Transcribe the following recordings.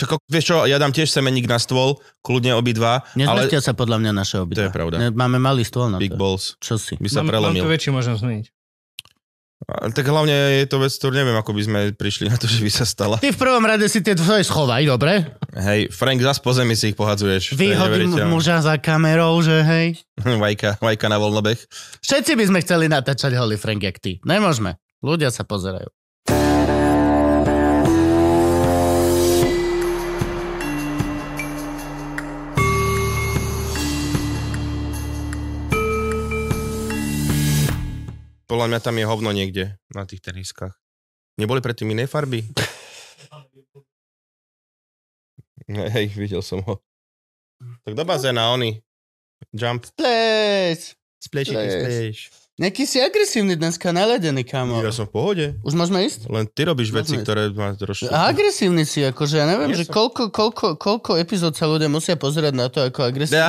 Čako, vieš čo, ja dám tiež semeník na stôl, kľudne obidva, ale Nezmestia sa podľa mňa naše obidva. To je pravda. Máme malý stôl na big to. balls Čo si? by sa Mám, mám prelomil. to väčší, môžem zmeniť. A Tak hlavne je to vec, ktorú neviem, ako by sme prišli na to, že by sa stala. Ty v prvom rade si tie tvoje schovaj, dobre? Hej, Frank, zas po zemi si ich pohadzuješ. Vyhodím muža za kamerou, že hej. Vajka, vajka na voľnobeh. Všetci by sme chceli natáčať Holy Frank, jak ty. Nemôžeme. Ľudia sa pozerajú. Podľa mňa tam je hovno niekde na tých teniskách. Neboli predtým iné farby? Hej, videl som ho. Tak do bazéna, oni. Jump. Splash! Splash, Splash. splash. Nejaký si agresívny dneska, naladený, kamo. Ja som v pohode. Už môžeme ísť? Len ty robíš veci, Môžeme ísť. ktoré ma trošku... Agresívny si, akože ja neviem, Nie že som. koľko, koľko, koľko epizód sa ľudia musia pozerať na to, ako agresívne,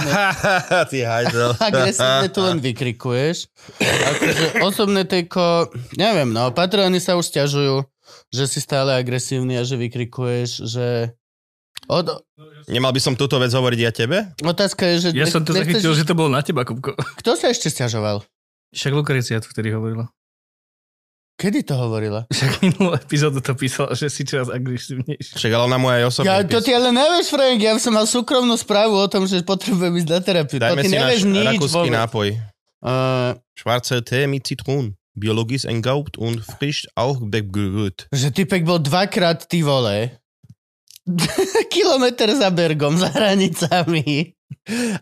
ty hajzel. agresívne tu len vykrikuješ. Akože osobné tejko, neviem, no, patroni sa už stiažujú, že si stále agresívny a že vykrikuješ, že... Od, Nemal by som túto vec hovoriť ja tebe? otázka je, že... Ja nech- som to nechceš- zachytil, že to bolo na teba, Kupko. Kto sa ešte stiažoval? Však Lukrecia to vtedy hovorila. Kedy to hovorila? Však minulú epizódu to písala, že si čoraz agresívnejší. Však ale na moje aj osobný Ja, to ty ale nevieš, Frank, ja som mal súkromnú správu o tom, že potrebujem ísť na terapiu. to Dajme ty si náš nevieš nič rakúsky vôbec. nápoj. Uh, Schwarze Tee mit Zitronen. Biologisch engaubt und frisch auch begerührt. že typek bol dvakrát ty vole. Kilometr za Bergom, za hranicami.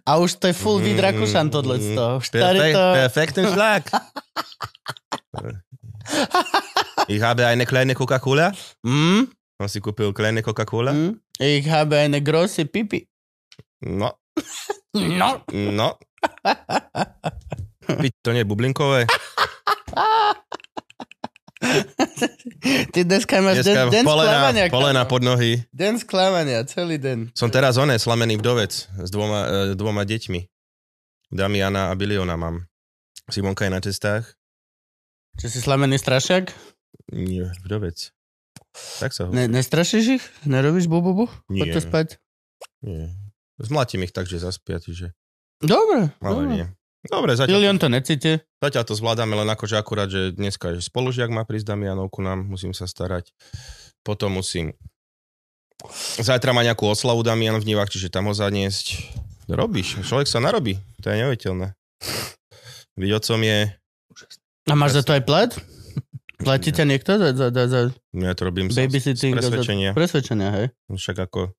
A už to je full vid Rakúšan tohle z toho. Starý Perfekt, to... perfekten Schlag. Ich habe eine kleine Coca-Cola. Mm, On si kúpil kleine Coca-Cola. mm. Ich habe eine große Pipi. No, No. no. Piť, to nie je bublinkové. Ty dneska máš Dneska den, den sklamania. polena, polena kámo. pod nohy. Den sklamania, celý den. Som teraz oné, slamený vdovec s dvoma, e, dvoma deťmi. Damiana a Biliona mám. Simonka je na cestách. Čo si slamený strašiak? Nie, vdovec. Tak sa ho... Ne, nestrašíš ich? Nerobíš bu, bu, bu? Nie. Poďte spať. Nie. Zmlatím ich tak, že zaspia, čiže... Dobre, Ale dobre. nie. Dobre, zatiaľ, Julian to necíti. zatiaľ to zvládame, len akože akurát, že dneska že spolužiak má prísť Damianov ku nám, musím sa starať. Potom musím... Zajtra má nejakú oslavu Damian v Nivách, čiže tam ho zaniesť. Robíš, človek sa narobí, to je neuveriteľné. Byť otcom je... A máš za to aj plat? Platí ťa niekto za, za, za, za Ja to robím z, z babysitting? a za- presvedčenia. Presvedčenia, hej. Však ako...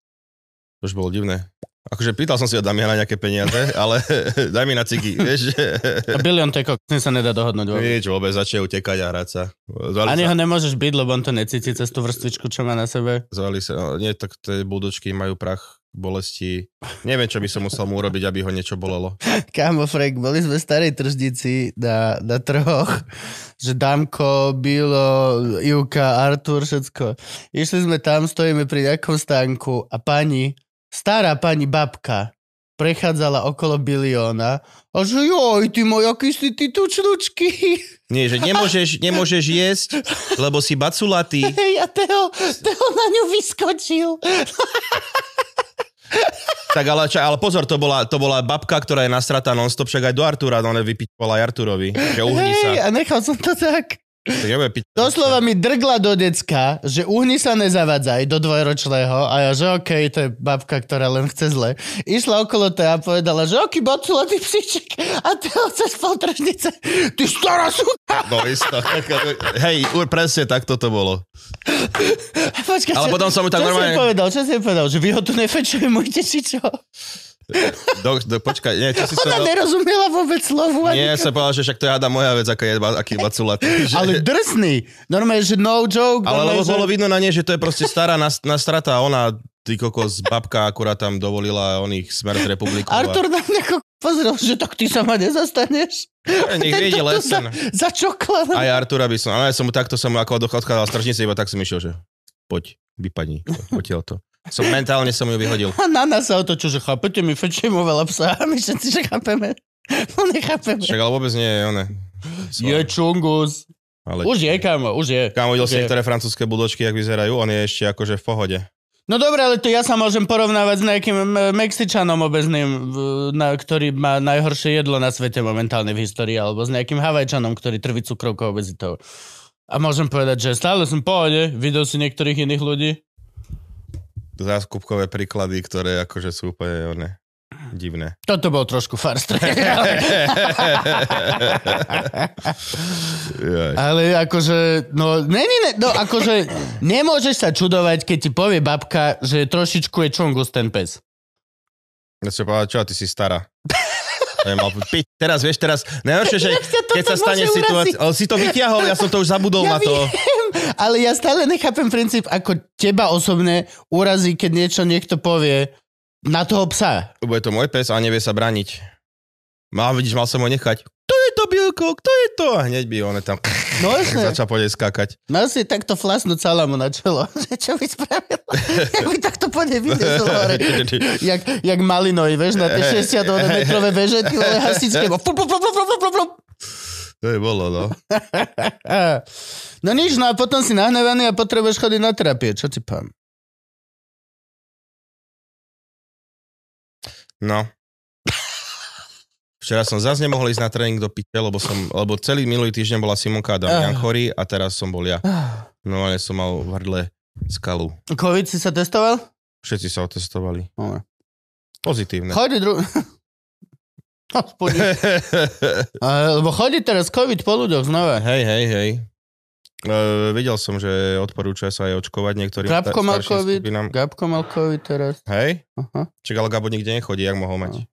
To už bolo divné. Akože pýtal som si od Damiana nejaké peniaze, ale daj mi na cigy, vieš. A bilión to je sa nedá dohodnúť. vôbec. Nič, vôbec začne utekať a hrať sa. Zvali Ani sa, ho nemôžeš byť, lebo on to necíti cez tú vrstvičku, čo má na sebe. zvali sa, no, nie, tak tie buldočky majú prach bolesti. Neviem, čo by som musel mu urobiť, aby ho niečo bolelo. Kámo, Frank, boli sme v starej tržnici na, na trhoch, že Damko, Bilo, Juka, Artur, všetko. Išli sme tam, stojíme pri nejakom stánku a pani, stará pani babka, prechádzala okolo bilióna a že joj, ty môj, aký si ty tučnučky. Nie, že nemôžeš, nemôžeš jesť, lebo si baculatý. Hej, a Teo, Teo na ňu vyskočil. Tak ale, ča, ale pozor, to bola, to bola babka, ktorá je nasratá non-stop, však aj do Artura, no vypičovala aj Arturovi, že uhni sa. Hej, a nechal som to tak. Tak nebude piť. Doslova mi drgla do decka, že uhni sa nezavadzaj do dvojročného a ja, že okej, to je babka, ktorá len chce zle. Išla okolo toho a povedala, že oký bocula, ty psíček. A ty ho cez poltržnice. Ty stará suka. No isto. Hej, presne tak toto bolo. Počkaj, Ale čo- potom som mu tak čo si normálne- povedal? Čo si povedal? Že vy ho tu nefečujete, či čo? Do, do, počkaj, nie, čo si sa... Ona nerozumiela vôbec slovu. ani Nie, som povedal, že však to je hada moja vec, aká je, aký baculatý. Že... Ale drsný. Normálne, že no joke. Ale lebo že- bolo vidno na nej, že to je proste stará nas- nastrata a ona, ty kokos, babka akurát tam dovolila oných smer republiku. Artur na mňa ako pozrel, že tak ty sa ma nezastaneš. A... Nech Tento vedie to lesen. Za, za čokla. Aj Artura by som, ale ja som mu takto som ako odchádzal z tržnice, iba tak som išiel, že poď, vypadni, poď to. Som mentálne som ju vyhodil. A na nás sa otočil, že chápete, my fečujeme veľa psa a my všetci, že chápeme. No nechápeme. Však ale vôbec nie je one. Je čungus. Ale... Už je, kámo, už je. Kámo, videl si je. niektoré francúzske budočky, jak vyzerajú, on je ešte akože v pohode. No dobre, ale to ja sa môžem porovnávať s nejakým Mexičanom obezným, na, ktorý má najhoršie jedlo na svete momentálne v histórii, alebo s nejakým Havajčanom, ktorý trví cukrovkou obezitou. A môžem povedať, že stále som v pohode, videl si niektorých iných ľudí. Záskupkové príklady, ktoré akože sú úplne one, divné. Toto bol trošku farstrek, ale, akože, no, není, ne, no akože, nemôžeš sa čudovať, keď ti povie babka, že trošičku je čungus ten pes. Ja si povedal, čo, ty si stará. Ja mal piť. Teraz, vieš, teraz, najhoršie, že keď sa stane situácia... Ale si to vytiahol, ja som to už zabudol Ja na to. viem, ale ja stále nechápem princíp, ako teba osobne urazí, keď niečo niekto povie na toho psa. Bude to môj pes a nevie sa braniť. Má, vidíš, mal som ho nechať. Kto je to, Bilko? Kto je to? A hneď by on tam No začal po nej skákať. mal si takto flasnúť salamu na čelo. Že čo by spravil? Jak by takto po nej vyniesol hore. Jak, jak Malinovi, vieš, na tie 60 metrové veže, ty vole hasičské. To je bolo, no. No nič, no a potom si nahnevaný a potrebuješ chodiť na terapie. Čo ti poviem? No. Včera som zase nemohol ísť na tréning do piče, lebo, som, lebo celý minulý týždeň bola Simonka a Damian Ah. chorý a teraz som bol ja. No ale som mal v hrdle skalu. Covid si sa testoval? Všetci sa otestovali. Dobre. Pozitívne. Chodí dru... Lebo chodí teraz COVID po ľuďoch znova. hej, hej, hej. Uh, videl som, že odporúča sa aj očkovať niektorým Gabko mal COVID, skupinám. Gabko mal COVID teraz. Hej? Aha. Čak ale Gabo nikde nechodí, jak mohol mať.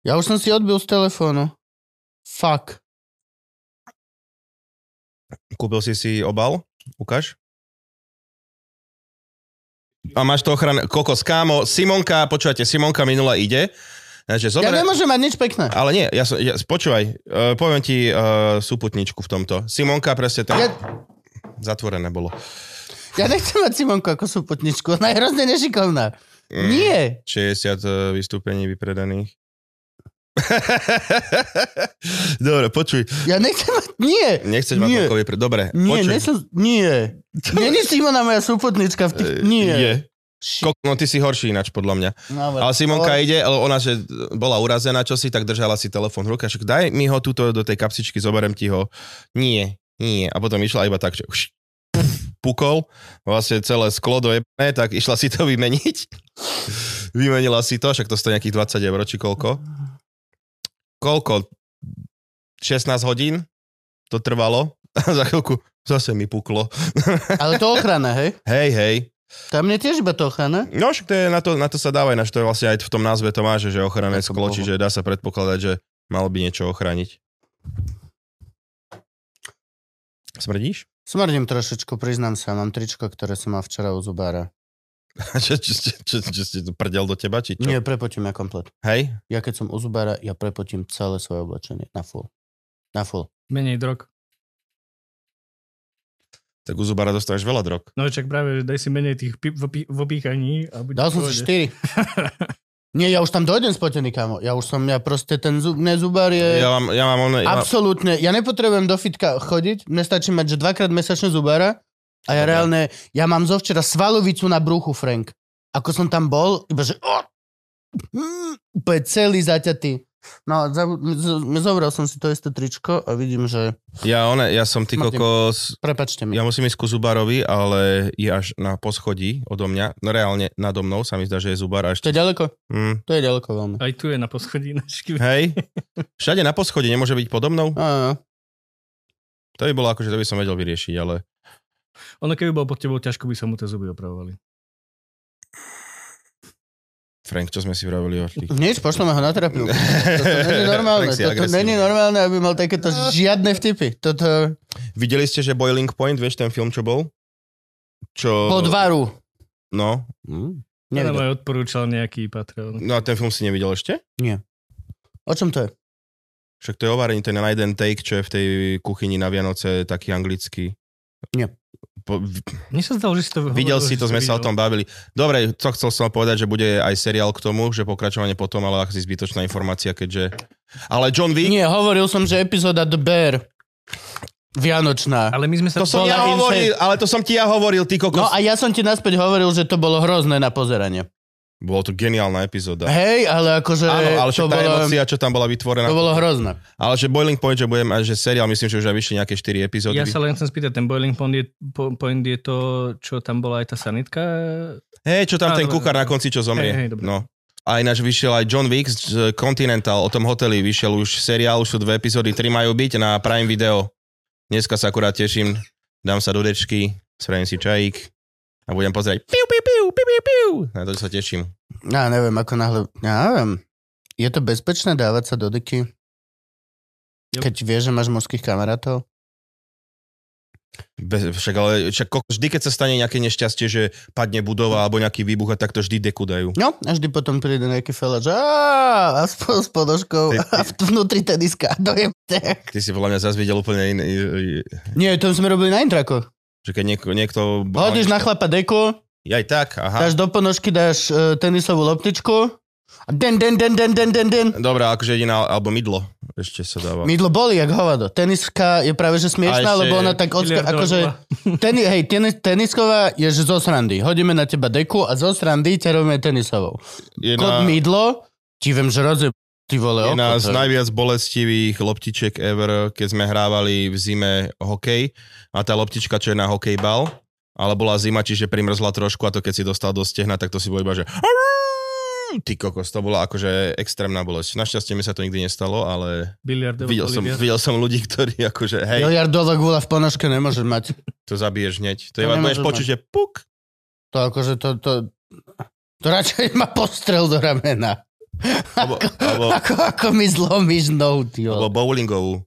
Ja už som si odbil z telefónu. Fuck. Kúpil si si obal? Ukáž. A máš to ochranné... Kokos, kámo, Simonka, počúvajte, Simonka minula ide. Takže Ja zober... nemôžem mať nič pekné. Ale nie, ja, som, ja počúvaj, uh, poviem ti uh, súputničku v tomto. Simonka presne tam... Ja, Zatvorené bolo. ja nechcem mať Simonku ako súputničku. Ona je hrozne nešikovná. Mm, Nie. 60 uh, vystúpení vypredaných. Dobre, počuj. Ja nechcem mať... Nie. Nechceš mať Nie. vypre... Dobre, Nie, počuj. nesom... Nie. Není Simona moja súputnička v tých... Nie. Je. Kok, no ty si horší ináč, podľa mňa. No, Ale Simonka ale- ide, ale ona, že bola urazená čosi, tak držala si telefón v ruke. Však daj mi ho túto do tej kapsičky, zoberiem ti ho. Nie, nie. A potom išla iba tak, že pukol, vlastne celé sklo dojebené, tak išla si to vymeniť. Vymenila si to, však to stojí nejakých 20 eur, či koľko. Koľko? 16 hodín to trvalo. A za chvíľku zase mi puklo. Ale to ochrana, hej? Hej, hej. Tam mne tiež iba to ochrana. No však to je, na, to, na to sa dáva, ináč to je vlastne aj v tom názve to má, že, že ochranné sklo, čiže dá sa predpokladať, že malo by niečo ochrániť. Smrdíš? Smrdím trošičku, priznám sa. Mám tričko, ktoré som mal včera u zubára. Čo, čo, čo, čo, čo to prdel do teba, či čo? Nie, prepotím ja komplet. Hej? Ja keď som u zubára, ja prepotím celé svoje oblečenie. Na full. Na full. Menej drog. Tak u zubára dostaneš veľa drog. No čak práve, že daj si menej tých pi- v, v opíchaní a bude Dal som si 4. Nie, ja už tam dojdem spotený, kámo. Ja už som, ja proste ten zub, ne, zubár je... Ja mám, ja mám one, ja Absolútne. Ja nepotrebujem do fitka chodiť. Mne stačí mať, že dvakrát mesačne zubára a ja reálne, ja mám zo včera svalovicu na bruchu, Frank. Ako som tam bol, iba že... Oh, mm, úplne celý zaťatý. No, zobral som si to isté tričko a vidím, že... ja, one, ja som ty kokos, Prepačte mi. ja musím ísť ku zubárovi, ale je až na poschodí odo mňa. No reálne nado mnou sa mi zdá, že je zubár a To je ďaleko? Mm, To je ďaleko veľmi. Aj tu je na poschodí našky. hej? Všade na poschodí nemôže byť podo mnou? Á, To by bolo ako, že to by som vedel vyriešiť, ale... Ono keby bol pod tebou, ťažko by sa mu tie zuby opravovali. Frank, čo sme si vravili o tých... nič, pošleme ho na terapiu. Toto není normálne. Toto není normálne, aby mal takéto žiadne vtipy. Toto Videli ste, že Boiling Point, vieš ten film, čo bol? Čo... podvaru. No, Hm, Ja nevidel. nám aj odporúčal nejaký Patreon. no a ten film si nevidel ešte? O čom to je? Však to je ovarenie, ten na jeden take, čo je v tej kuchyni na Vianoce, taký anglický. Nie. Po, v- Mne sa zdalo, že si to videl si to, sme sa o tom bavili. Dobre, to chcel som povedať, že bude aj seriál k tomu, že pokračovanie potom, ale asi zbytočná informácia, keďže... Ale John Wick, Nie, hovoril som, že epizóda The Bear. Vianočná. Ale my sme sa... To som ja hovoril, ale to som ti ja hovoril, ty kokos. No a ja som ti naspäť hovoril, že to bolo hrozné na pozeranie. Bolo to geniálna epizóda. Hej, ale akože Áno, ale to, tá bolo, emócia, čo tam bola vytvorená. to bolo hrozné. Ale že Boiling Point, že budem, a že seriál, myslím, že už aj vyšli nejaké 4 epizódy. Ja sa len chcem spýtať, ten Boiling Point je, po- point je to, čo tam bola aj tá sanitka? Hej, čo tam Á, ten dobre, kuchár na konci, čo zomrie. Hej, hej, dobre. no. A ináč vyšiel aj John Wick z Continental, o tom hoteli vyšiel už seriál, už sú dve epizódy, tri majú byť na Prime Video. Dneska sa akurát teším, dám sa do dečky, spravím si čajík a budem pozerať piu, piu, piu, piu, piu, piu. Na to sa teším. Ja neviem, ako náhle... Ja neviem. Je to bezpečné dávať sa do deky? Jo. Keď vieš, že máš morských kamarátov? Bez, však ale však, vždy, keď sa stane nejaké nešťastie, že padne budova alebo nejaký výbuch, a tak to vždy deku dajú. No, a vždy potom príde nejaký fela, že a s, s Ty- ty- a vnútri teniska. Dojem. Ty si podľa mňa zase videl úplne iné, Nie, to sme robili na intrakoch. Že keď niekto... niekto Hodíš na chlapa deku, Aj tak, aha. dáš do ponožky, dáš uh, tenisovú loptičku a den, den, den, den, den, den, den. Dobre, akože jediná, alebo mydlo ešte sa dáva. Mydlo boli jak hovado. Teniska je práve že smiešná, lebo ona tak odska- akože... Teni, hej, tenis, tenisková je že zo srandy. Hodíme na teba deku a zo srandy ťa robíme tenisovou. Je Kod na, mydlo, ti viem, že rozje... Ty vole, je to je- najviac bolestivých loptičiek ever, keď sme hrávali v zime hokej a tá loptička, čo je na hokejbal, ale bola zima, čiže primrzla trošku a to keď si dostal do stehna, tak to si bol iba, že ty kokos, to bola akože extrémna bolesť. Našťastie mi sa to nikdy nestalo, ale Biliardová videl som, videl som ľudí, ktorí akože, hej, Miliardová gula v ponožke nemôže mať. to zabiješ hneď. To, To je iba budeš počuť, že puk. To akože to... to to radšej má postrel do ramena. Alebo, alebo, Ako, ako mi zlomíš nohu, alebo bowlingovú.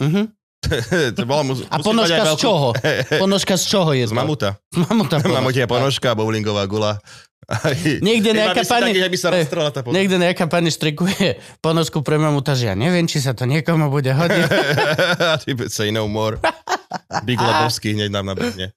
Mhm. to bolo, mus, A ponožka z veľkú- čoho? Ponožka z čoho je Z to? mamuta. Mamuta Mamutia ponožka. ponožka, bowlingová gula. Niekde nejaká pani- Taký, že by sa tá ponožka. Niekde nejaká pani štrikuje ponožku pre mamuta, že ja neviem, či sa to niekomu bude hodiť. Ty say no more. Big Lebowski hneď nám nabehne.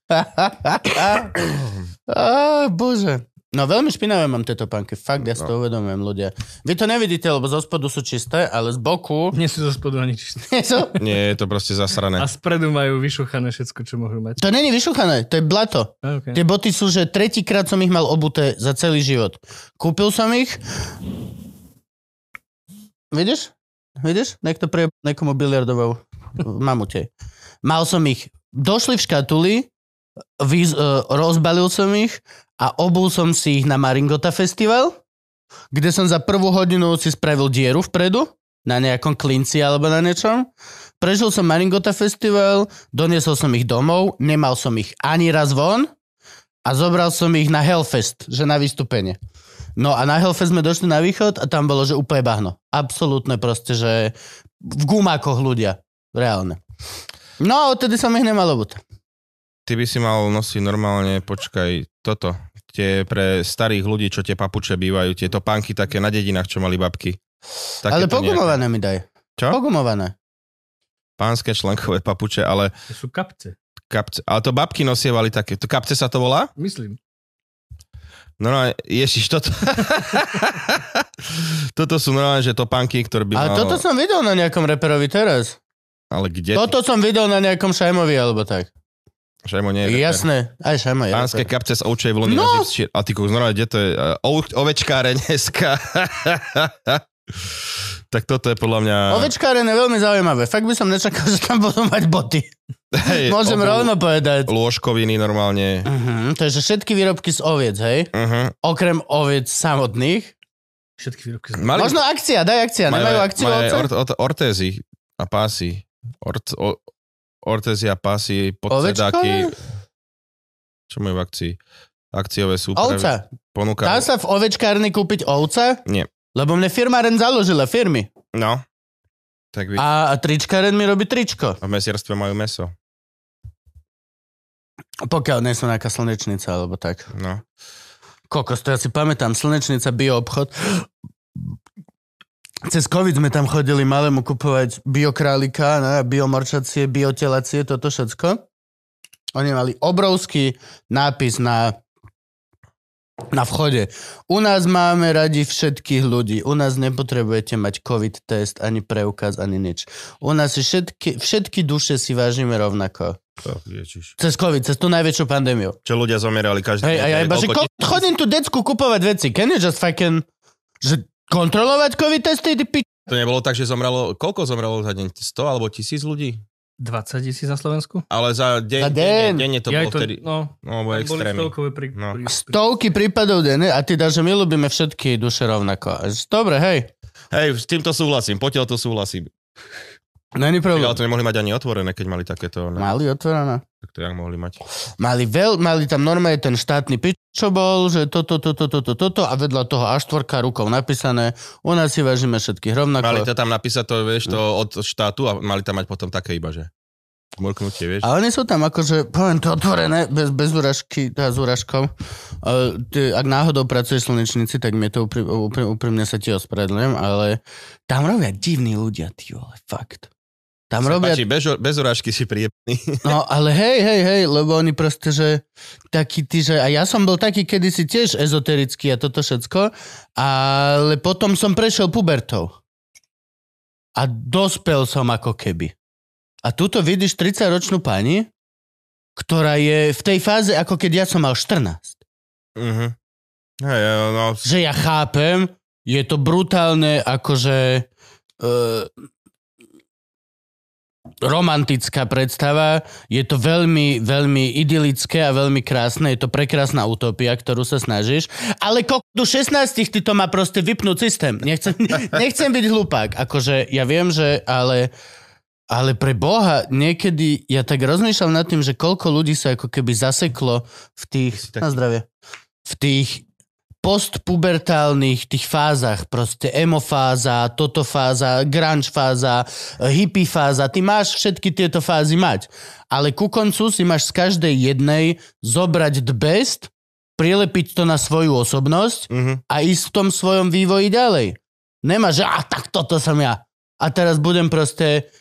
Á, bože. No veľmi špinavé mám tieto panky, fakt, ja si to uvedomujem, ľudia. Vy to nevidíte, lebo zo spodu sú čisté, ale z boku... Nie sú zo spodu ani čisté. Nie sú. Nie, je to proste zasrané. A spredu majú vyšuchané všetko, čo môžu mať. To není vyšuchané, to je blato. A, okay. Tie boty sú, že tretíkrát som ich mal obuté za celý život. Kúpil som ich. Vidíš? Vidíš? Niekto pre niekomu biliardovou v mamute. Mal som ich. Došli v škatuli, vyz, uh, rozbalil som ich a obul som si ich na Maringota Festival, kde som za prvú hodinu si spravil dieru vpredu, na nejakom klinci alebo na niečom. Prežil som Maringota Festival, doniesol som ich domov, nemal som ich ani raz von a zobral som ich na Hellfest, že na vystúpenie. No a na Hellfest sme došli na východ a tam bolo, že úplne bahno. Absolútne proste, že v gumákoch ľudia. Reálne. No a odtedy som ich nemal obuté. Ty by si mal nosiť normálne, počkaj, toto. Tie pre starých ľudí, čo tie papuče bývajú, tie topánky také na dedinách, čo mali babky. Také Ale to nejaké. pogumované mi daj. Čo? Pogumované. Pánske členkové papuče, ale To sú kapce. kapce. Ale to babky nosievali také. To kapce sa to volá? Myslím. No, no, ježiš, toto... toto sú normálne, že topánky, ktoré by Ale mal... toto som videl na nejakom reperovi teraz. Ale kde? Toto som videl na nejakom Šajmovi alebo tak. Šajmo nie je reper. Jasné. Aj Šajmo je. Pánske kapce z ovčej vlny. No! No! A ty kus, normálne, kde to je? Ov- ovečkáre dneska. tak toto je podľa mňa... Ovečkáren je veľmi zaujímavé. Fakt by som nečakal, že tam budú mať boty. Hej, Môžem obu- rovno povedať. Lôžkoviny normálne. Uh-huh. To je, že všetky výrobky z oviec, hej? Uh-huh. Okrem oviec samotných. Všetky výrobky. z- Mali, Možno akcia, daj akcia. Nemajú akciu majú ortézy a pásy. Ort, o, ortézy a pásy, Ovečkové? podsedáky. Čo majú v akcii? Akciové sú. Ovca. Ponúka. Dá sa v ovečkárni kúpiť ovca? Nie. Lebo mne firma ren založila firmy. No. Tak vy... A, tričkáren mi robí tričko. A v mesierstve majú meso. Pokiaľ nie sú nejaká slnečnica alebo tak. No. Kokos, to ja si pamätám. Slnečnica, bioobchod. Cez COVID sme tam chodili malému kupovať biokrálika, ne, biomorčacie, biotelacie, toto všetko. Oni mali obrovský nápis na Na vchode. U nás máme radi všetkých ľudí. U nás nepotrebujete mať COVID test, ani preukaz, ani nič. U nás si všetky, všetky duše si vážime rovnako. To. Cez COVID, cez tú najväčšiu pandémiu. Čo ľudia zomierali každý Hej, a ja iba, že ko- chodím tu decku kupovať veci. Can you just fucking... Že kontrolovať COVID testy, ty pi... To nebolo tak, že zomrelo, koľko zomrelo za deň? 100 alebo 1000 ľudí? 20 tisíc na Slovensku? Ale za deň, Za deň. denne, denne to Ja bolo to, vtedy, no, no, bolo boli extrémne. stovkové pri, No. pri, pri, Stovky prípadov denne a ty dáš, že my ľubíme všetky duše rovnako. Dobre, hej. Hej, s týmto súhlasím, potiaľ to súhlasím. Není problém. Ale to nemohli mať ani otvorené, keď mali takéto, ne, Mali otvorené. tak to jak mohli mať. Mali, veľ, mali tam normálne ten štátny pič, čo bol, že toto, toto, toto, toto a vedľa toho až štvorka rukou napísané. U nás si vážime všetkých rovnako. Mali to tam napísať to, vieš, to od štátu a mali tam mať potom také iba, že murknutie, vieš. A oni sú tam akože, poviem to otvorené, bez, bez úražky, teda s úražkou. Uh, ty, ak náhodou pracuješ v slnečnici, tak mi to úprim, úprim, úprimne sa ti ospravedlňujem, ale tam robia divní ľudia, ty vole, fakt. Tam Sa robia páči, bez, bez urážky si príjemný. No, ale hej, hej, hej, lebo oni proste, že taký ty, že a ja som bol taký kedysi tiež ezoterický a toto všetko, ale potom som prešiel pubertou. A dospel som ako keby. A tuto vidíš 30-ročnú pani, ktorá je v tej fáze, ako keď ja som mal 14. Mhm. Hej, no, Že ja chápem, je to brutálne, akože... Uh, romantická predstava, je to veľmi, veľmi idylické a veľmi krásne, je to prekrásna utopia, ktorú sa snažíš, ale ko- do 16 ty to má proste vypnúť systém. Nechcem, nechcem byť hlupák, akože ja viem, že ale ale pre Boha, niekedy ja tak rozmýšľam nad tým, že koľko ľudí sa ako keby zaseklo v tých, na zdravie, v tých postpubertálnych tých fázach, proste emo fáza, toto fáza, grunge fáza, hippie fáza, ty máš všetky tieto fázy mať. Ale ku koncu si máš z každej jednej zobrať the best, prilepiť to na svoju osobnosť mhm. a ísť v tom svojom vývoji ďalej. Nemá, že a tak toto som ja. A teraz budem proste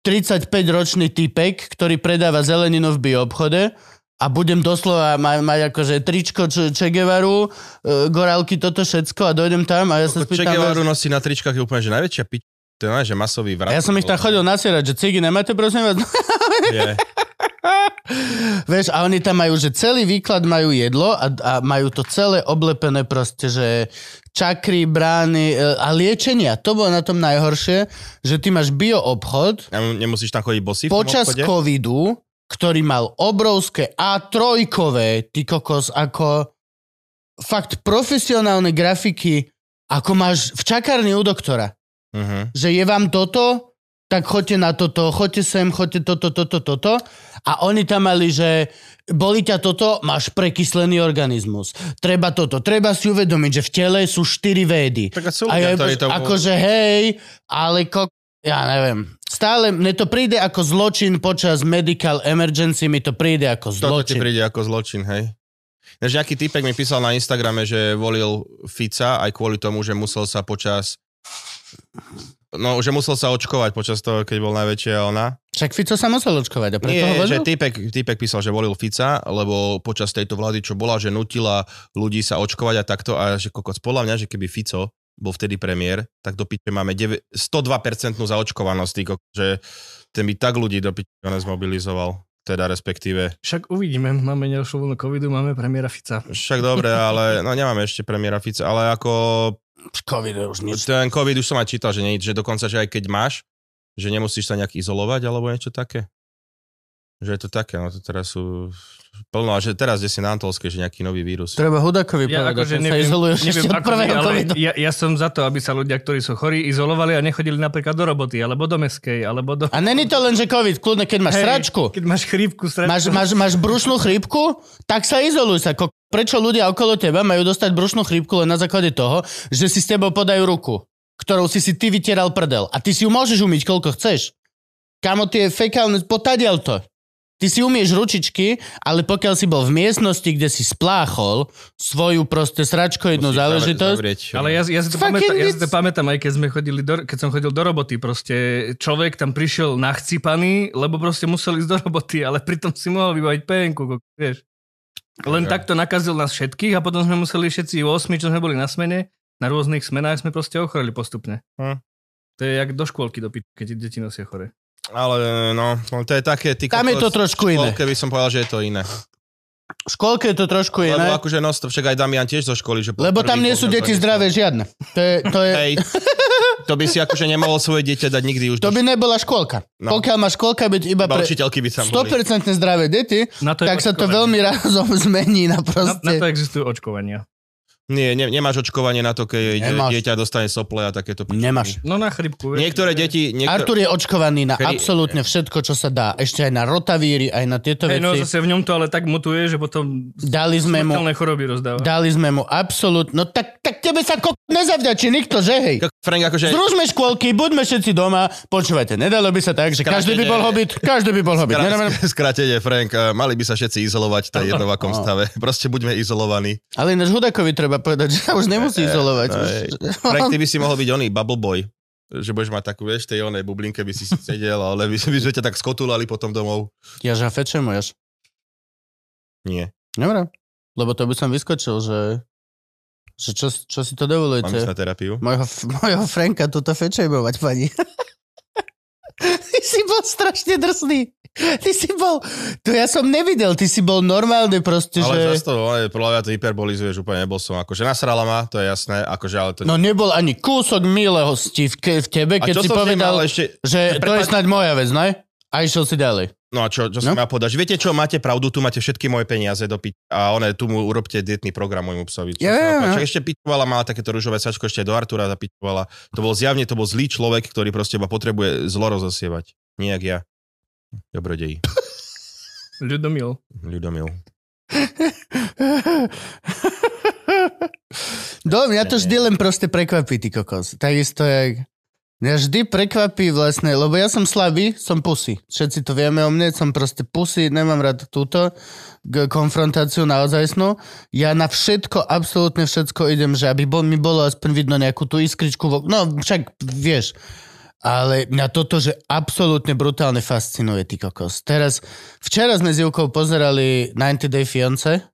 35-ročný typek, ktorý predáva zeleninu v bioobchode a budem doslova mať, mať akože tričko Che, che Guevaru, e, gorálky, toto všetko a dojdem tam a ja sa Che spýtam... Guevaru nosí na tričkách je úplne, že najväčšia pič. To je že masový vrat. ja som ich tam chodil nasierať, že cigy nemáte, prosím vás? Je. Vieš, a oni tam majú, že celý výklad majú jedlo a, a majú to celé oblepené proste, že čakry, brány e, a liečenia. To bolo na tom najhoršie, že ty máš bioobchod nemusíš tam chodiť bosy počas covidu, ktorý mal obrovské A3, ty kokos, ako fakt profesionálne grafiky, ako máš v čakárni u doktora Mhm. že je vám toto, tak choďte na toto, choďte sem, choďte toto, toto, toto. A oni tam mali, že boli ťa toto, máš prekyslený organizmus. Treba toto. Treba si uvedomiť, že v tele sú štyri védy. Tak a sú A ľudia, ja ktorí to... akože hej, ale ko... Ja neviem. Stále mne to príde ako zločin počas medical emergency, mi to príde ako Toto ti zločin. príde ako zločin, hej? Než nejaký typek mi písal na Instagrame, že volil Fica aj kvôli tomu, že musel sa počas... No, že musel sa očkovať počas toho, keď bol najväčšia ona. Však Fico sa musel očkovať a preto Nie, že typek, typek písal, že volil Fica, lebo počas tejto vlády, čo bola, že nutila ľudí sa očkovať a takto a že kokos, podľa mňa, že keby Fico bol vtedy premiér, tak do piče máme 9, 102% zaočkovanosť, že ten by tak ľudí do piče zmobilizoval, teda respektíve. Však uvidíme, máme ďalšiu vlnu covidu, máme premiéra Fica. Však dobre, ale no nemáme ešte premiéra Fica, ale ako Covid už nič. ten COVID už som aj čítal, že, nie, že dokonca, že aj keď máš, že nemusíš sa nejak izolovať alebo niečo také. Že je to také, no to teraz sú plno, a že teraz, kde si na Antolskej, že nejaký nový vírus. Treba Hudakovi Ja povedať, akože že sa neviem, izoluješ neviem ešte od ako prvého ale covidu. ja, ja som za to, aby sa ľudia, ktorí sú chorí, izolovali a nechodili napríklad do roboty, alebo do meskej, alebo do... A není to len, že COVID, kľudne, keď máš Hej, sračku, Keď máš chrípku, sračku. máš, máš, máš brušnú chrípku, tak sa izoluj sa. Ko- Prečo ľudia okolo teba majú dostať brušnú chrípku len na základe toho, že si s tebou podajú ruku, ktorou si si ty vytieral prdel. A ty si ju môžeš umyť, koľko chceš. Kamo, tie fekálne, potadiaľ to. Ty si umieš ručičky, ale pokiaľ si bol v miestnosti, kde si spláchol svoju proste sračkoidnú Musíš záležitosť, zavrieť, Ale ja, ja, si to pamätám, ja si to pamätám aj keď, sme chodili do, keď som chodil do roboty. Proste človek tam prišiel nachcipaný, lebo proste musel ísť do roboty, ale pritom si mohol vybaviť penku, vieš. Len Takže- takto nakazil nás všetkých a potom sme museli všetci 8, čo sme boli na smene, na rôznych smenách sme proste ochoreli postupne. Hm. To je jak do škôlky do piči, keď deti nosia chore. Ale no, no, to je také... Ty Tam je to trošku iné. Keby som povedal, že je to iné. V škôlke je to trošku Lebo iné. akože no, to však aj Damian tiež zo školy. Že Lebo tam nie sú deti zdravé žiadne. To je, to je, Hej, to by si akože nemohol svoje dieťa dať nikdy už to by nebola škôlka. No. Pokiaľ má škôlka byť iba Iba pre by tam boli. 100% zdravé deti, tak sa to veľmi razom zmení na Na, na to proste... existujú očkovania. Nie, ne, nemáš očkovanie na to, keď Nemáš. dieťa dostane sople a takéto. Nemáš. No na chrypku. vieš. Niektoré deti... Niektoré... Artur je očkovaný na Kedy- absolútne všetko, čo sa dá. Ešte aj na rotavíry, aj na tieto Hej, no veci. zase v ňom to ale tak mutuje, že potom Dali sme mu, choroby rozdáva. dali sme mu absolút... No tak, tak tebe sa kok nezavďačí nikto, že hej? Frank, akože... Zružme škôlky, buďme všetci doma. Počúvajte, nedalo by sa tak, že každý by bol hobit, každý by bol hobit. Nedáme- Skra- Skrátenie, Frank, mali by sa všetci izolovať v jednovakom No. stave. Proste buďme izolovaní. Ale ináč Hudakovi treba povedať, že sa už nemusí izolovať. Hej. Frank, ty by si mohol byť oný bubble boy. Že budeš mať takú, vieš, tej onej bublinke by si sedel, ale by, by sme ťa tak skotulali potom domov. Ja žafečem, jaž. Nie. Dobre. Lebo to by som vyskočil, že, že čo, čo si to Mám dovolujete. na terapiu. Mojho, mojho Franka tuto fečejmovať, pani. Ty si bol strašne drsný. Ty si bol... To ja som nevidel, ty si bol normálne proste, Ale že... zase to, ale podľa mňa to hyperbolizuješ, úplne nebol som. Akože nasrala ma, to je jasné, akože ale to... No nebol ani kúsok milosti v, v tebe, keď si povedal, ešte... že to je snáď moja vec, ne? A išiel si ďalej. No a čo, čo No. som ja povedať? Viete čo, máte pravdu, tu máte všetky moje peniaze do piť a one, tu mu urobte dietný program môjmu psovi. Čo ja. Však ešte pičovala, mala takéto rúžové sačko, ešte do Artura zapičovala. To bol zjavne, to bol zlý človek, ktorý proste iba potrebuje zlo rozosievať. Nijak ja. Dobrodej. Ľudomil. Ľudomil. Do, mňa to vždy len proste prekvapí, ty kokos. Takisto jak... Mňa vždy prekvapí vlastne, lebo ja som slabý, som pusy. Všetci to vieme o mne, som proste pusy, nemám rád túto konfrontáciu naozajstnú. Ja na všetko, absolútne všetko idem, že aby bol, mi bolo aspoň vidno nejakú tú iskričku. vo- No však vieš. Ale mňa toto, že absolútne brutálne fascinuje, ty kokos. Teraz, včera sme s Júkou pozerali 90 Day Fiance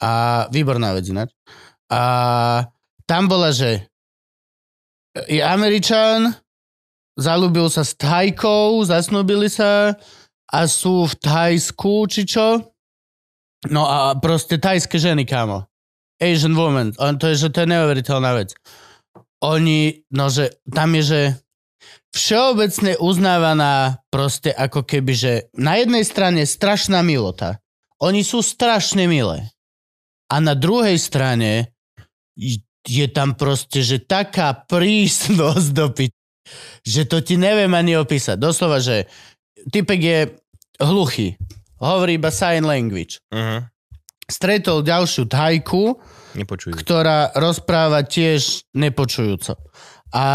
a výborná vec ináč. A tam bola, že je Američan, zalúbil sa s Thajkou, zasnúbili sa a sú v Thajsku, či čo. No a proste thajské ženy, kámo. Asian woman. On, to je, že to je neuveriteľná vec. Oni, no že tam je, že všeobecne uznávaná proste ako keby, že na jednej strane strašná milota. Oni sú strašne milé. A na druhej strane je tam proste, že taká prísnosť do pi- že to ti neviem ani opísať. Doslova, že typek je hluchý. Hovorí iba sign language. Uh-huh. Stretol ďalšiu tajku, Nepočujú. ktorá rozpráva tiež nepočujúco. A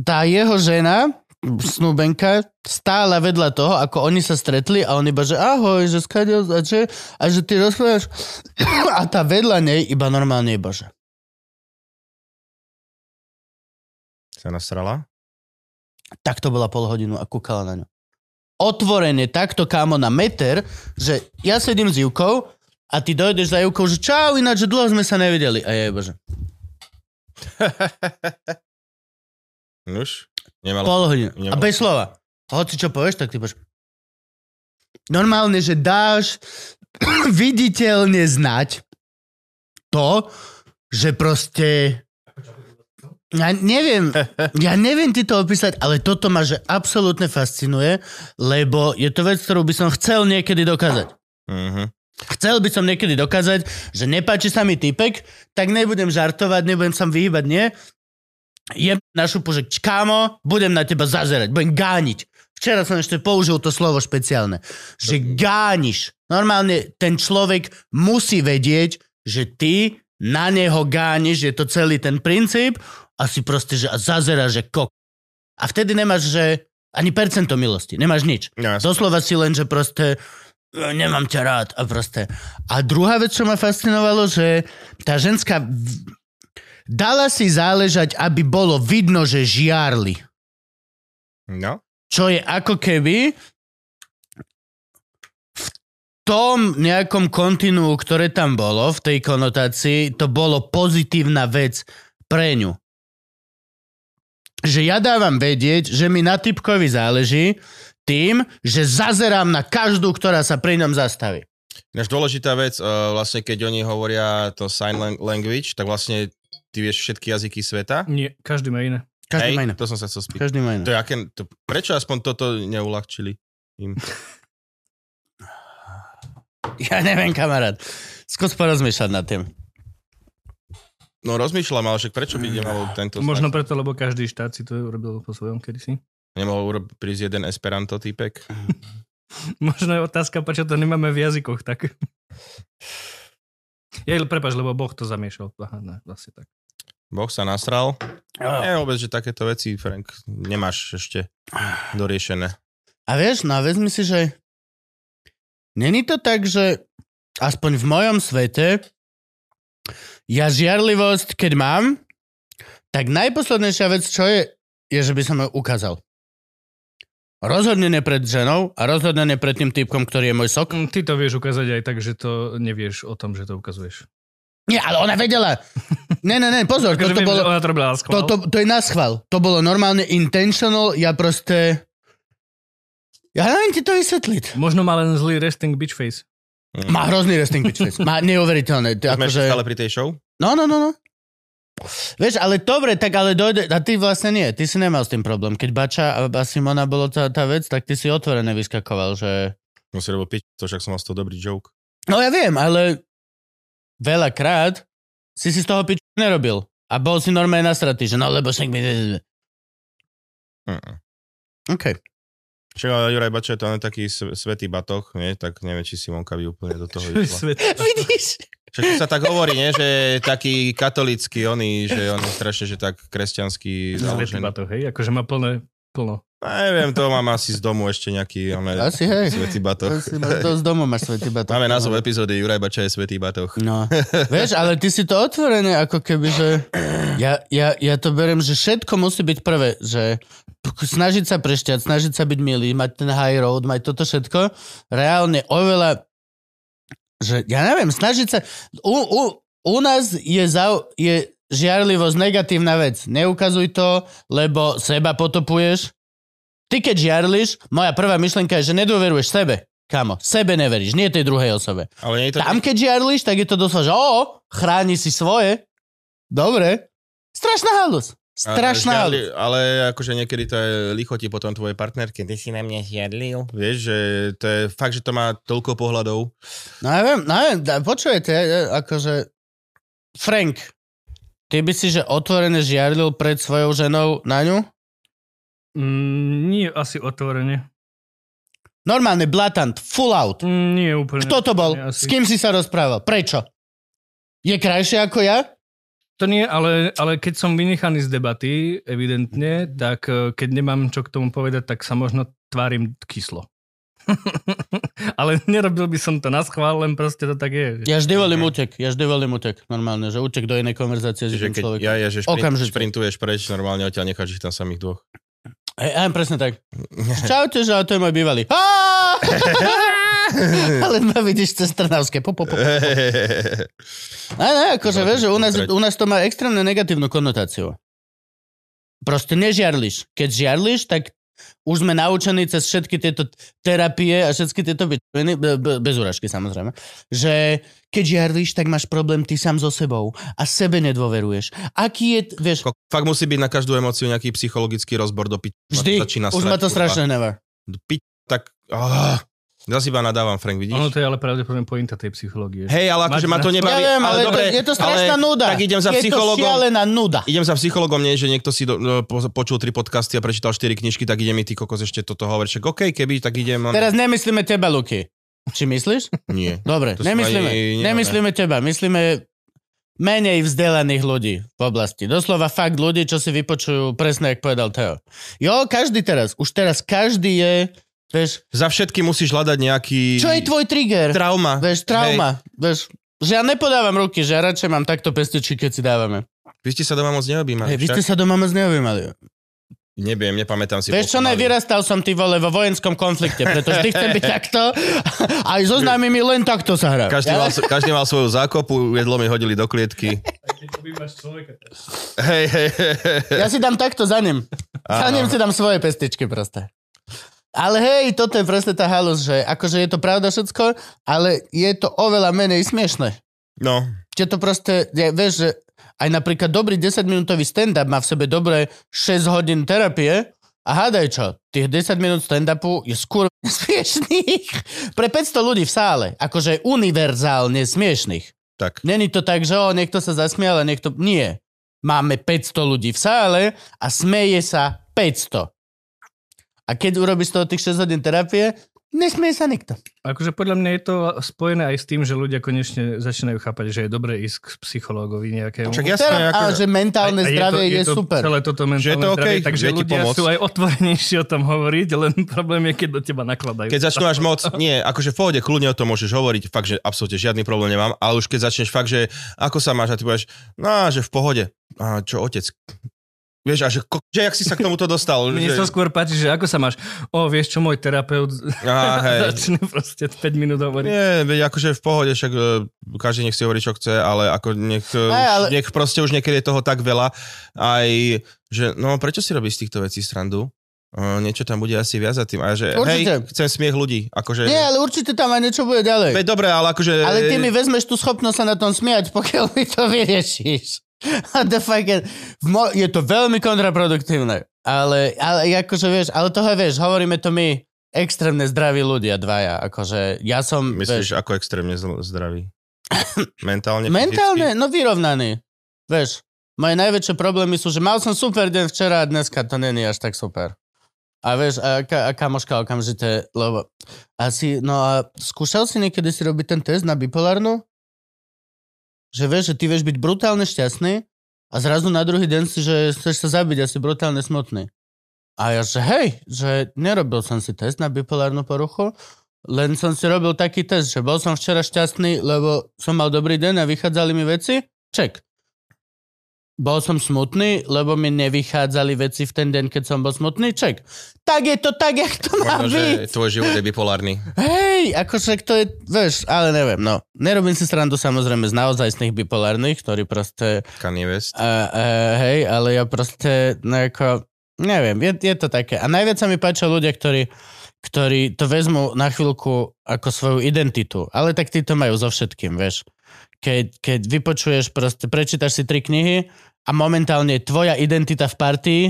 tá jeho žena, snúbenka, stála vedľa toho, ako oni sa stretli a on iba, že ahoj, že skade, a že, a že ty rozprávaš a tá vedľa nej iba normálne iba, že Sa nasrala? takto bola pol hodinu a kúkala na ňu. Otvorene, takto kámo na meter, že ja sedím s Jukou a ty dojdeš za Jukou, že čau, ináč, že dlho sme sa nevideli. A ja iba, že Nuž? Nemala... pol hodinu. A Nemal- bez slova. Hoci čo povieš, tak ty povieš. Normálne, že dáš viditeľne znať to, že proste... Ja neviem, ja neviem ti to opísať, ale toto ma že absolútne fascinuje, lebo je to vec, ktorú by som chcel niekedy dokázať. Uh-huh. Chcel by som niekedy dokázať, že nepáči sa mi typek, tak nebudem žartovať, nebudem sa vyhýbať, nie? Je na šupu, že kámo, budem na teba zazerať, budem gániť. Včera som ešte použil to slovo špeciálne, že gániš. Normálne ten človek musí vedieť, že ty na neho gániš, je to celý ten princíp a si proste, že zazera, že kok. A vtedy nemáš, že ani percento milosti, nemáš nič. Ja, Doslova si len, že proste "E, nemám ťa rád a proste. A druhá vec, čo ma fascinovalo, že tá ženská dala si záležať, aby bolo vidno, že žiarli. no. Čo je ako keby v tom nejakom kontinuu, ktoré tam bolo, v tej konotácii, to bolo pozitívna vec pre ňu. Že ja dávam vedieť, že mi na typkovi záleží tým, že zazerám na každú, ktorá sa pri ňom zastaví. Ináč dôležitá vec, uh, vlastne keď oni hovoria to sign lang- language, tak vlastne ty vieš všetky jazyky sveta. Nie, každý má iné. Každý Hej, má iné. to som sa chcel spýtať. Každý má iné. To je aké, to, prečo aspoň toto neulahčili im? Ja neviem, kamarát. Skús porozmýšľať nad tým. No rozmýšľam, ale však prečo by nemal tento Možno znak? preto, lebo každý štát si to urobil po svojom kedysi. Nemohol urobiť prísť jeden Esperanto typek? Možno je otázka, prečo to nemáme v jazykoch, tak... Ja, prepač, lebo Boh to zamiešal. Aha, ne, vlastne tak. Boh sa nasral. Nie, vôbec, že takéto veci, Frank, nemáš ešte doriešené. A vieš, no a vezmi si, že není to tak, že aspoň v mojom svete ja žiarlivosť, keď mám, tak najposlednejšia vec, čo je, je, že by som ju ukázal. Rozhodne ne pred ženou a rozhodne ne pred tým typkom, ktorý je môj sok. Mm, Ty to vieš ukázať aj tak, že to nevieš o tom, že to ukazuješ. Nie, ale ona vedela. Ne, ne, ne, pozor, Akože toto viem, bolo... ona to robila na To, schvál. to, to je na schvál. To bolo normálne intentional, ja proste... Ja neviem ti to vysvetliť. Možno má len zlý resting bitch face. Má hrozný resting bitch face. Má neuveriteľné. To je Sme akože... stále pri tej show? No, no, no, no. Vieš, ale dobre, tak ale dojde... A ty vlastne nie, ty si nemal s tým problém. Keď Bača a Simona bolo tá, tá vec, tak ty si otvorene vyskakoval, že... Som si robil piť, to však som mal z toho dobrý joke. No ja viem, ale veľakrát si si z toho piču nerobil. A bol si normálne nasratý, že no lebo však mi... Mm-mm. OK. Však ale Juraj Bača je to len taký sve- svetý batoh, nie? tak neviem, či Simonka by úplne do toho išla. Vidíš? Však sa tak hovorí, nie? že taký katolický, oný, že on je strašne, že tak kresťanský Svetý založený. batoh, hej? Akože má plné, plno. Neviem, to mám asi z domu ešte nejaký ale, Asi hej. svetý batoh. To, si, to z domu máš svetý batoh. Máme názov epizódy Juraj Bača je svetý batoh. No, vieš, ale ty si to otvorené, ako keby, že ja, ja, ja to berem, že všetko musí byť prvé, že snažiť sa prešťať, snažiť sa byť milý, mať ten high road, mať toto všetko, reálne oveľa, že ja neviem, snažiť sa, u, u, u nás je, zau, je žiarlivosť negatívna vec. Neukazuj to, lebo seba potopuješ. Ty keď žiarliš, moja prvá myšlenka je, že nedôveruješ sebe. Kamo, sebe neveríš, nie tej druhej osobe. Ale nie je to... Tam keď žiarliš, tak je to doslova, že o, chráni si svoje. Dobre. Strašná halus. Strašná ale, ale akože niekedy to je lichotí potom tvojej partnerky. Ty si na mňa žiadlil. Vieš, že to je fakt, že to má toľko pohľadov. No ja viem, no ja viem, počujete, akože Frank, ty by si, že otvorene žiarlil pred svojou ženou na ňu? Mm, nie asi otvorene. Normálne, blatant, full out. Mm, nie úplne. Kto to bol? Asi. S kým si sa rozprával? Prečo? Je krajšie ako ja? To nie, ale, ale keď som vynechaný z debaty, evidentne, tak eh, keď nemám čo k tomu povedať, tak sa možno tvárim kyslo. ale nerobil by som to na schvál, len proste to tak je. Ja vždy volím útek, ja vždy volím útek, normálne, že útek do inej konverzácie s iným človekom. ja je, že šprint, Okamžite. šprintuješ preč, normálne odtiaľ necháš ich tam samých dvoch. Hej, aj, presne tak. Čaute, že to je môj bývalý. Ale ma vidíš cez Trnavské. Po, po, po. A ne, akože vieš, že u nás, u nás to má extrémne negatívnu konotáciu. Proste nežiarliš. Keď žiarliš, tak už sme naučení cez všetky tieto terapie a všetky tieto be- bez úražky samozrejme, že keď žiarliš, tak máš problém ty sám so sebou a sebe nedôveruješ. Aký je, vieš, Fakt musí byť na každú emóciu nejaký psychologický rozbor do piť. vždy, už ma to strašne. Do piť, tak... Oh, zase iba nadávam, Frank, vidíš? Ono to je ale pravdepodobne pointa tej psychológie. Hej, ale akože ma to nebaví. Ja viem, ale, dobre, to, je to strašná ale nuda. Tak idem za je psychologom. šialená nuda. Idem za psychologom, nie, že niekto si do, no, po, počul tri podcasty a prečítal štyri knižky, tak ide mi ty kokos ešte toto hovoriť. Však OK, keby, tak idem... Teraz nemyslíme teba, Luky. Či myslíš? Nie. Dobre, To nemyslíme, ani- nie, nemyslíme teba, myslíme menej vzdelaných ľudí v oblasti. Doslova fakt ľudí, čo si vypočujú presne, jak povedal Teo. Jo, každý teraz, už teraz každý je, vieš, Za všetky musíš hľadať nejaký... čo je tvoj trigger? Trauma. Vieš, trauma, vieš, že ja nepodávam ruky, že ja radšej mám takto pestičky, keď si dávame. Vy ste sa doma moc neobjímali. Hej, vy ste však? sa doma moc neobjímali. Neviem, nepamätám si. Vieš čo, ne, vyrastal som ty vole vo vojenskom konflikte, preto vždy chcem byť takto. Aj so známymi len takto sa hrá. Každý mal, každý mal svoju zákopu, jedlo mi hodili do klietky. Hej, hej, hej, hej. Ja si dám takto za ním. Za Áno. ním si dám svoje pestičky proste. Ale hej, toto je presne tá halus, že akože je to pravda všetko, ale je to oveľa menej smiešne. No, Čiže to proste, je, vieš, že aj napríklad dobrý 10-minútový stand-up má v sebe dobré 6 hodín terapie a hádaj čo, tých 10 minút stand-upu je skôr smiešných pre 500 ľudí v sále, akože univerzálne smiešných. tak. Není to tak, že o, niekto sa zasmial a niekto... Nie. Máme 500 ľudí v sále a smeje sa 500. A keď urobíš z toho tých 6 hodín terapie, nesmieje sa nikto. Akože podľa mňa je to spojené aj s tým, že ľudia konečne začínajú chápať, že je dobré ísť k psychológovi nejakému. Však jasné, Teraz, ako, ale že mentálne A- a zdravie je, to, super. Celé toto mentálne Že je to OK, zdravie, takže ľudia pomôcť. sú aj otvorenejší o tom hovoriť, len problém je, keď do teba nakladajú. keď začnú až moc, nie, akože v pohode, kľudne o tom môžeš hovoriť, fakt, že absolútne žiadny problém nemám, ale už keď začneš fakt, že ako sa máš a ty povieš, no, že v pohode. A čo otec? Vieš, a že, ko- že jak si sa k tomuto dostal? Mne že, sa skôr páči, že ako sa máš, o, vieš čo, môj terapeut Á, hej. začne proste 5 minút hovoriť. Nie, veď akože v pohode, však e, každý nech si hovorí, čo chce, ale ako nech, e, Aj, ale- nech proste už niekedy je toho tak veľa, aj, že no prečo si robíš z týchto vecí srandu? Uh, niečo tam bude asi viac za tým. A že Určite. hej, chcem smiech ľudí. Akože, Nie, ale určite tam aj niečo bude ďalej. Veď dobre, ale akože... Ale ty mi vezmeš tú schopnosť sa na tom smiať, pokiaľ mi to vyriešiš. The fuck mo- je to veľmi kontraproduktívne. Ale, ale akože vieš, ale toho vieš, hovoríme to my, extrémne zdraví ľudia dvaja. Akože ja som, Myslíš, vieš, ako extrémne zdravý? Mentálne? mentálne, no vyrovnaný. Vieš, moje najväčšie problémy sú, že mal som super deň včera a dneska to není až tak super. A vieš, a, ka, a kamoška okamžite, lebo asi, no a skúšal si niekedy si robiť ten test na bipolárnu? Že vieš, že ty vieš byť brutálne šťastný a zrazu na druhý deň si, že chceš sa zabiť a si brutálne smutný. A ja, že hej, že nerobil som si test na bipolárnu poruchu, len som si robil taký test, že bol som včera šťastný, lebo som mal dobrý deň a vychádzali mi veci. Ček. Bol som smutný, lebo mi nevychádzali veci v ten deň, keď som bol smutný. Ček. Tak je to tak, jak to má Možno, byť. že tvoj život je bipolárny. Hej, akože to je, vieš, ale neviem, no. Nerobím si srandu samozrejme z naozajstných bipolárnych, ktorí proste, Kanye West. uh, uh, hej, ale ja proste, no ako, neviem, je, je to také. A najviac sa mi páčia ľudia, ktorí, ktorí to vezmú na chvíľku ako svoju identitu, ale tak tí to majú so všetkým, vieš. Keď, keď vypočuješ proste, prečítaš si tri knihy a momentálne tvoja identita v partii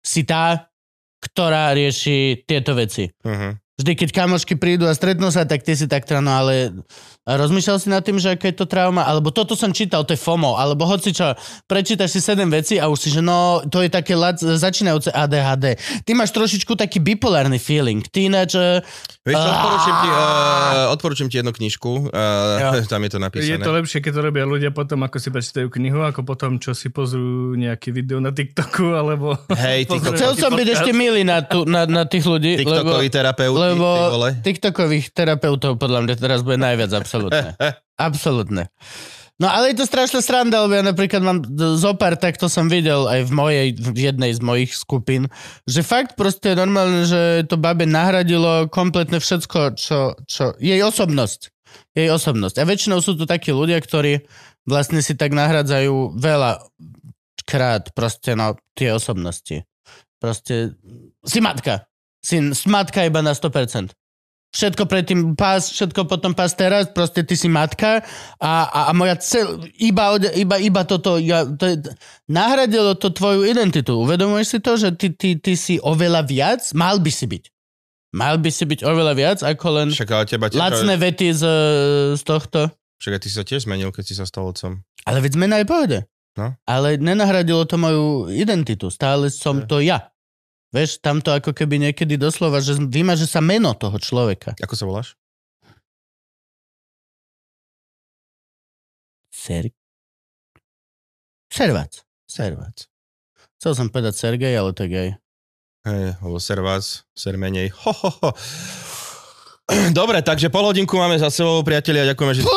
si tá, ktorá rieši tieto veci. Uh-huh. Vždy, keď kamošky prídu a stretnú sa, tak ty si tak no ale rozmýšľal si nad tým, že aká je to trauma, alebo toto som čítal, to je FOMO, alebo hoci čo, prečítaš si sedem vecí a už si, že no, to je také lac, začínajúce ADHD. Ty máš trošičku taký bipolárny feeling. Ty ináč, eh, Vieš, čo, odporúčam ti, uh, odporúčam ti jednu knižku, uh, tam je to Je napísané. to lepšie, keď to robia ľudia potom, ako si prečítajú knihu, ako potom, čo si pozrú nejaký video na TikToku, alebo... Hej, chcel som byť ešte milý na, tu, na, na tých ľudí, lebo, TikTokoví terapeuti, lebo. TikTokových terapeutov podľa mňa teraz bude najviac, absolútne. Absolútne. No ale je to strašná sranda, lebo ja napríklad mám zopár, tak to som videl aj v mojej, v jednej z mojich skupín, že fakt proste je normálne, že to babe nahradilo kompletne všetko, čo, čo jej osobnosť. Jej osobnosť. A väčšinou sú to takí ľudia, ktorí vlastne si tak nahradzajú veľa krát proste no tie osobnosti. Proste si matka. Si matka iba na 100%. Všetko predtým pás, všetko potom pás teraz, proste ty si matka a, a, a moja cel, iba, iba, iba toto, ja, to je, nahradilo to tvoju identitu. Uvedomuješ si to, že ty, ty, ty si oveľa viac? Mal by si byť. Mal by si byť oveľa viac ako len Však ale teba tiež, lacné vety z, z tohto. však ty sa tiež zmenil, keď si sa stal otcom. Ale veď zmena je pohode. No. Ale nenahradilo to moju identitu. Stále som to ja. Vieš, tam to ako keby niekedy doslova, že vymaže sa meno toho človeka. Ako sa voláš? Ser... Servac. Servac. Chcel som povedať Sergej, ale je gej. Hej, alebo ser vás, ser menej. Ho, ho, ho. Dobre, takže pol hodinku máme za sebou, priatelia, ďakujeme, že ste...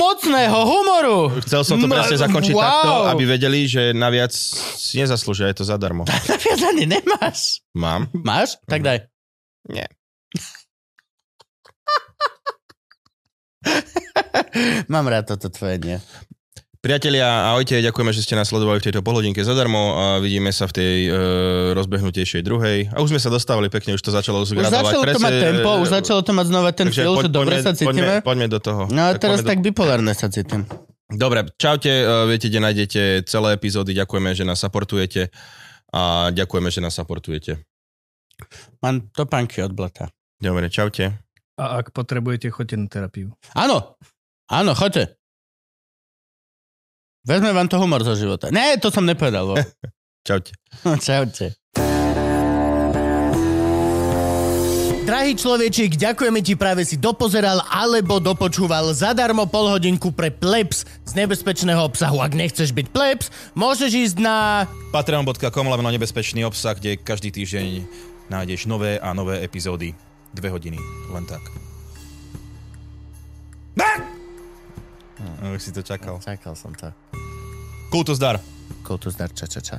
mocného humoru. Chcel som to presne zakončiť wow. takto, aby vedeli, že naviac si nezaslúžia, je to zadarmo. Naviac ani nemáš. Mám? Máš? Tak daj. Nie. Mám rád toto tvoje nie. Priatelia, ahojte, ďakujeme, že ste nás sledovali v tejto polhodinke zadarmo a vidíme sa v tej e, rozbehnutejšej druhej. A už sme sa dostávali pekne, už to začalo Už začalo to mať tempo, už začalo to mať znova ten feel, že dobre poďme- sa cítime. Poďme, poďme do toho. No a teraz poďme tak bipolárne sa cítim. Do... Dobre, čaute, e, viete, kde nájdete celé epizódy, ďakujeme, že nás supportujete a ďakujeme, že nás supportujete. Mám topánky od blata. Dobre, čaute. A ak potrebujete, choďte na terapiu. Áno, áno, choďte. Vezme vám to humor zo života. Ne, to som nepovedal. Čaute. Čaute. Drahý človečik, ďakujeme ti práve si dopozeral alebo dopočúval zadarmo pol hodinku pre plebs z nebezpečného obsahu. Ak nechceš byť plebs, môžeš ísť na... Patreon.com lomeno nebezpečný obsah, kde každý týždeň nájdeš nové a nové epizódy. Dve hodiny, len tak. Už si to čakal. Čakal som to. Kultus dar. Kultus dar, ča, ča, ča.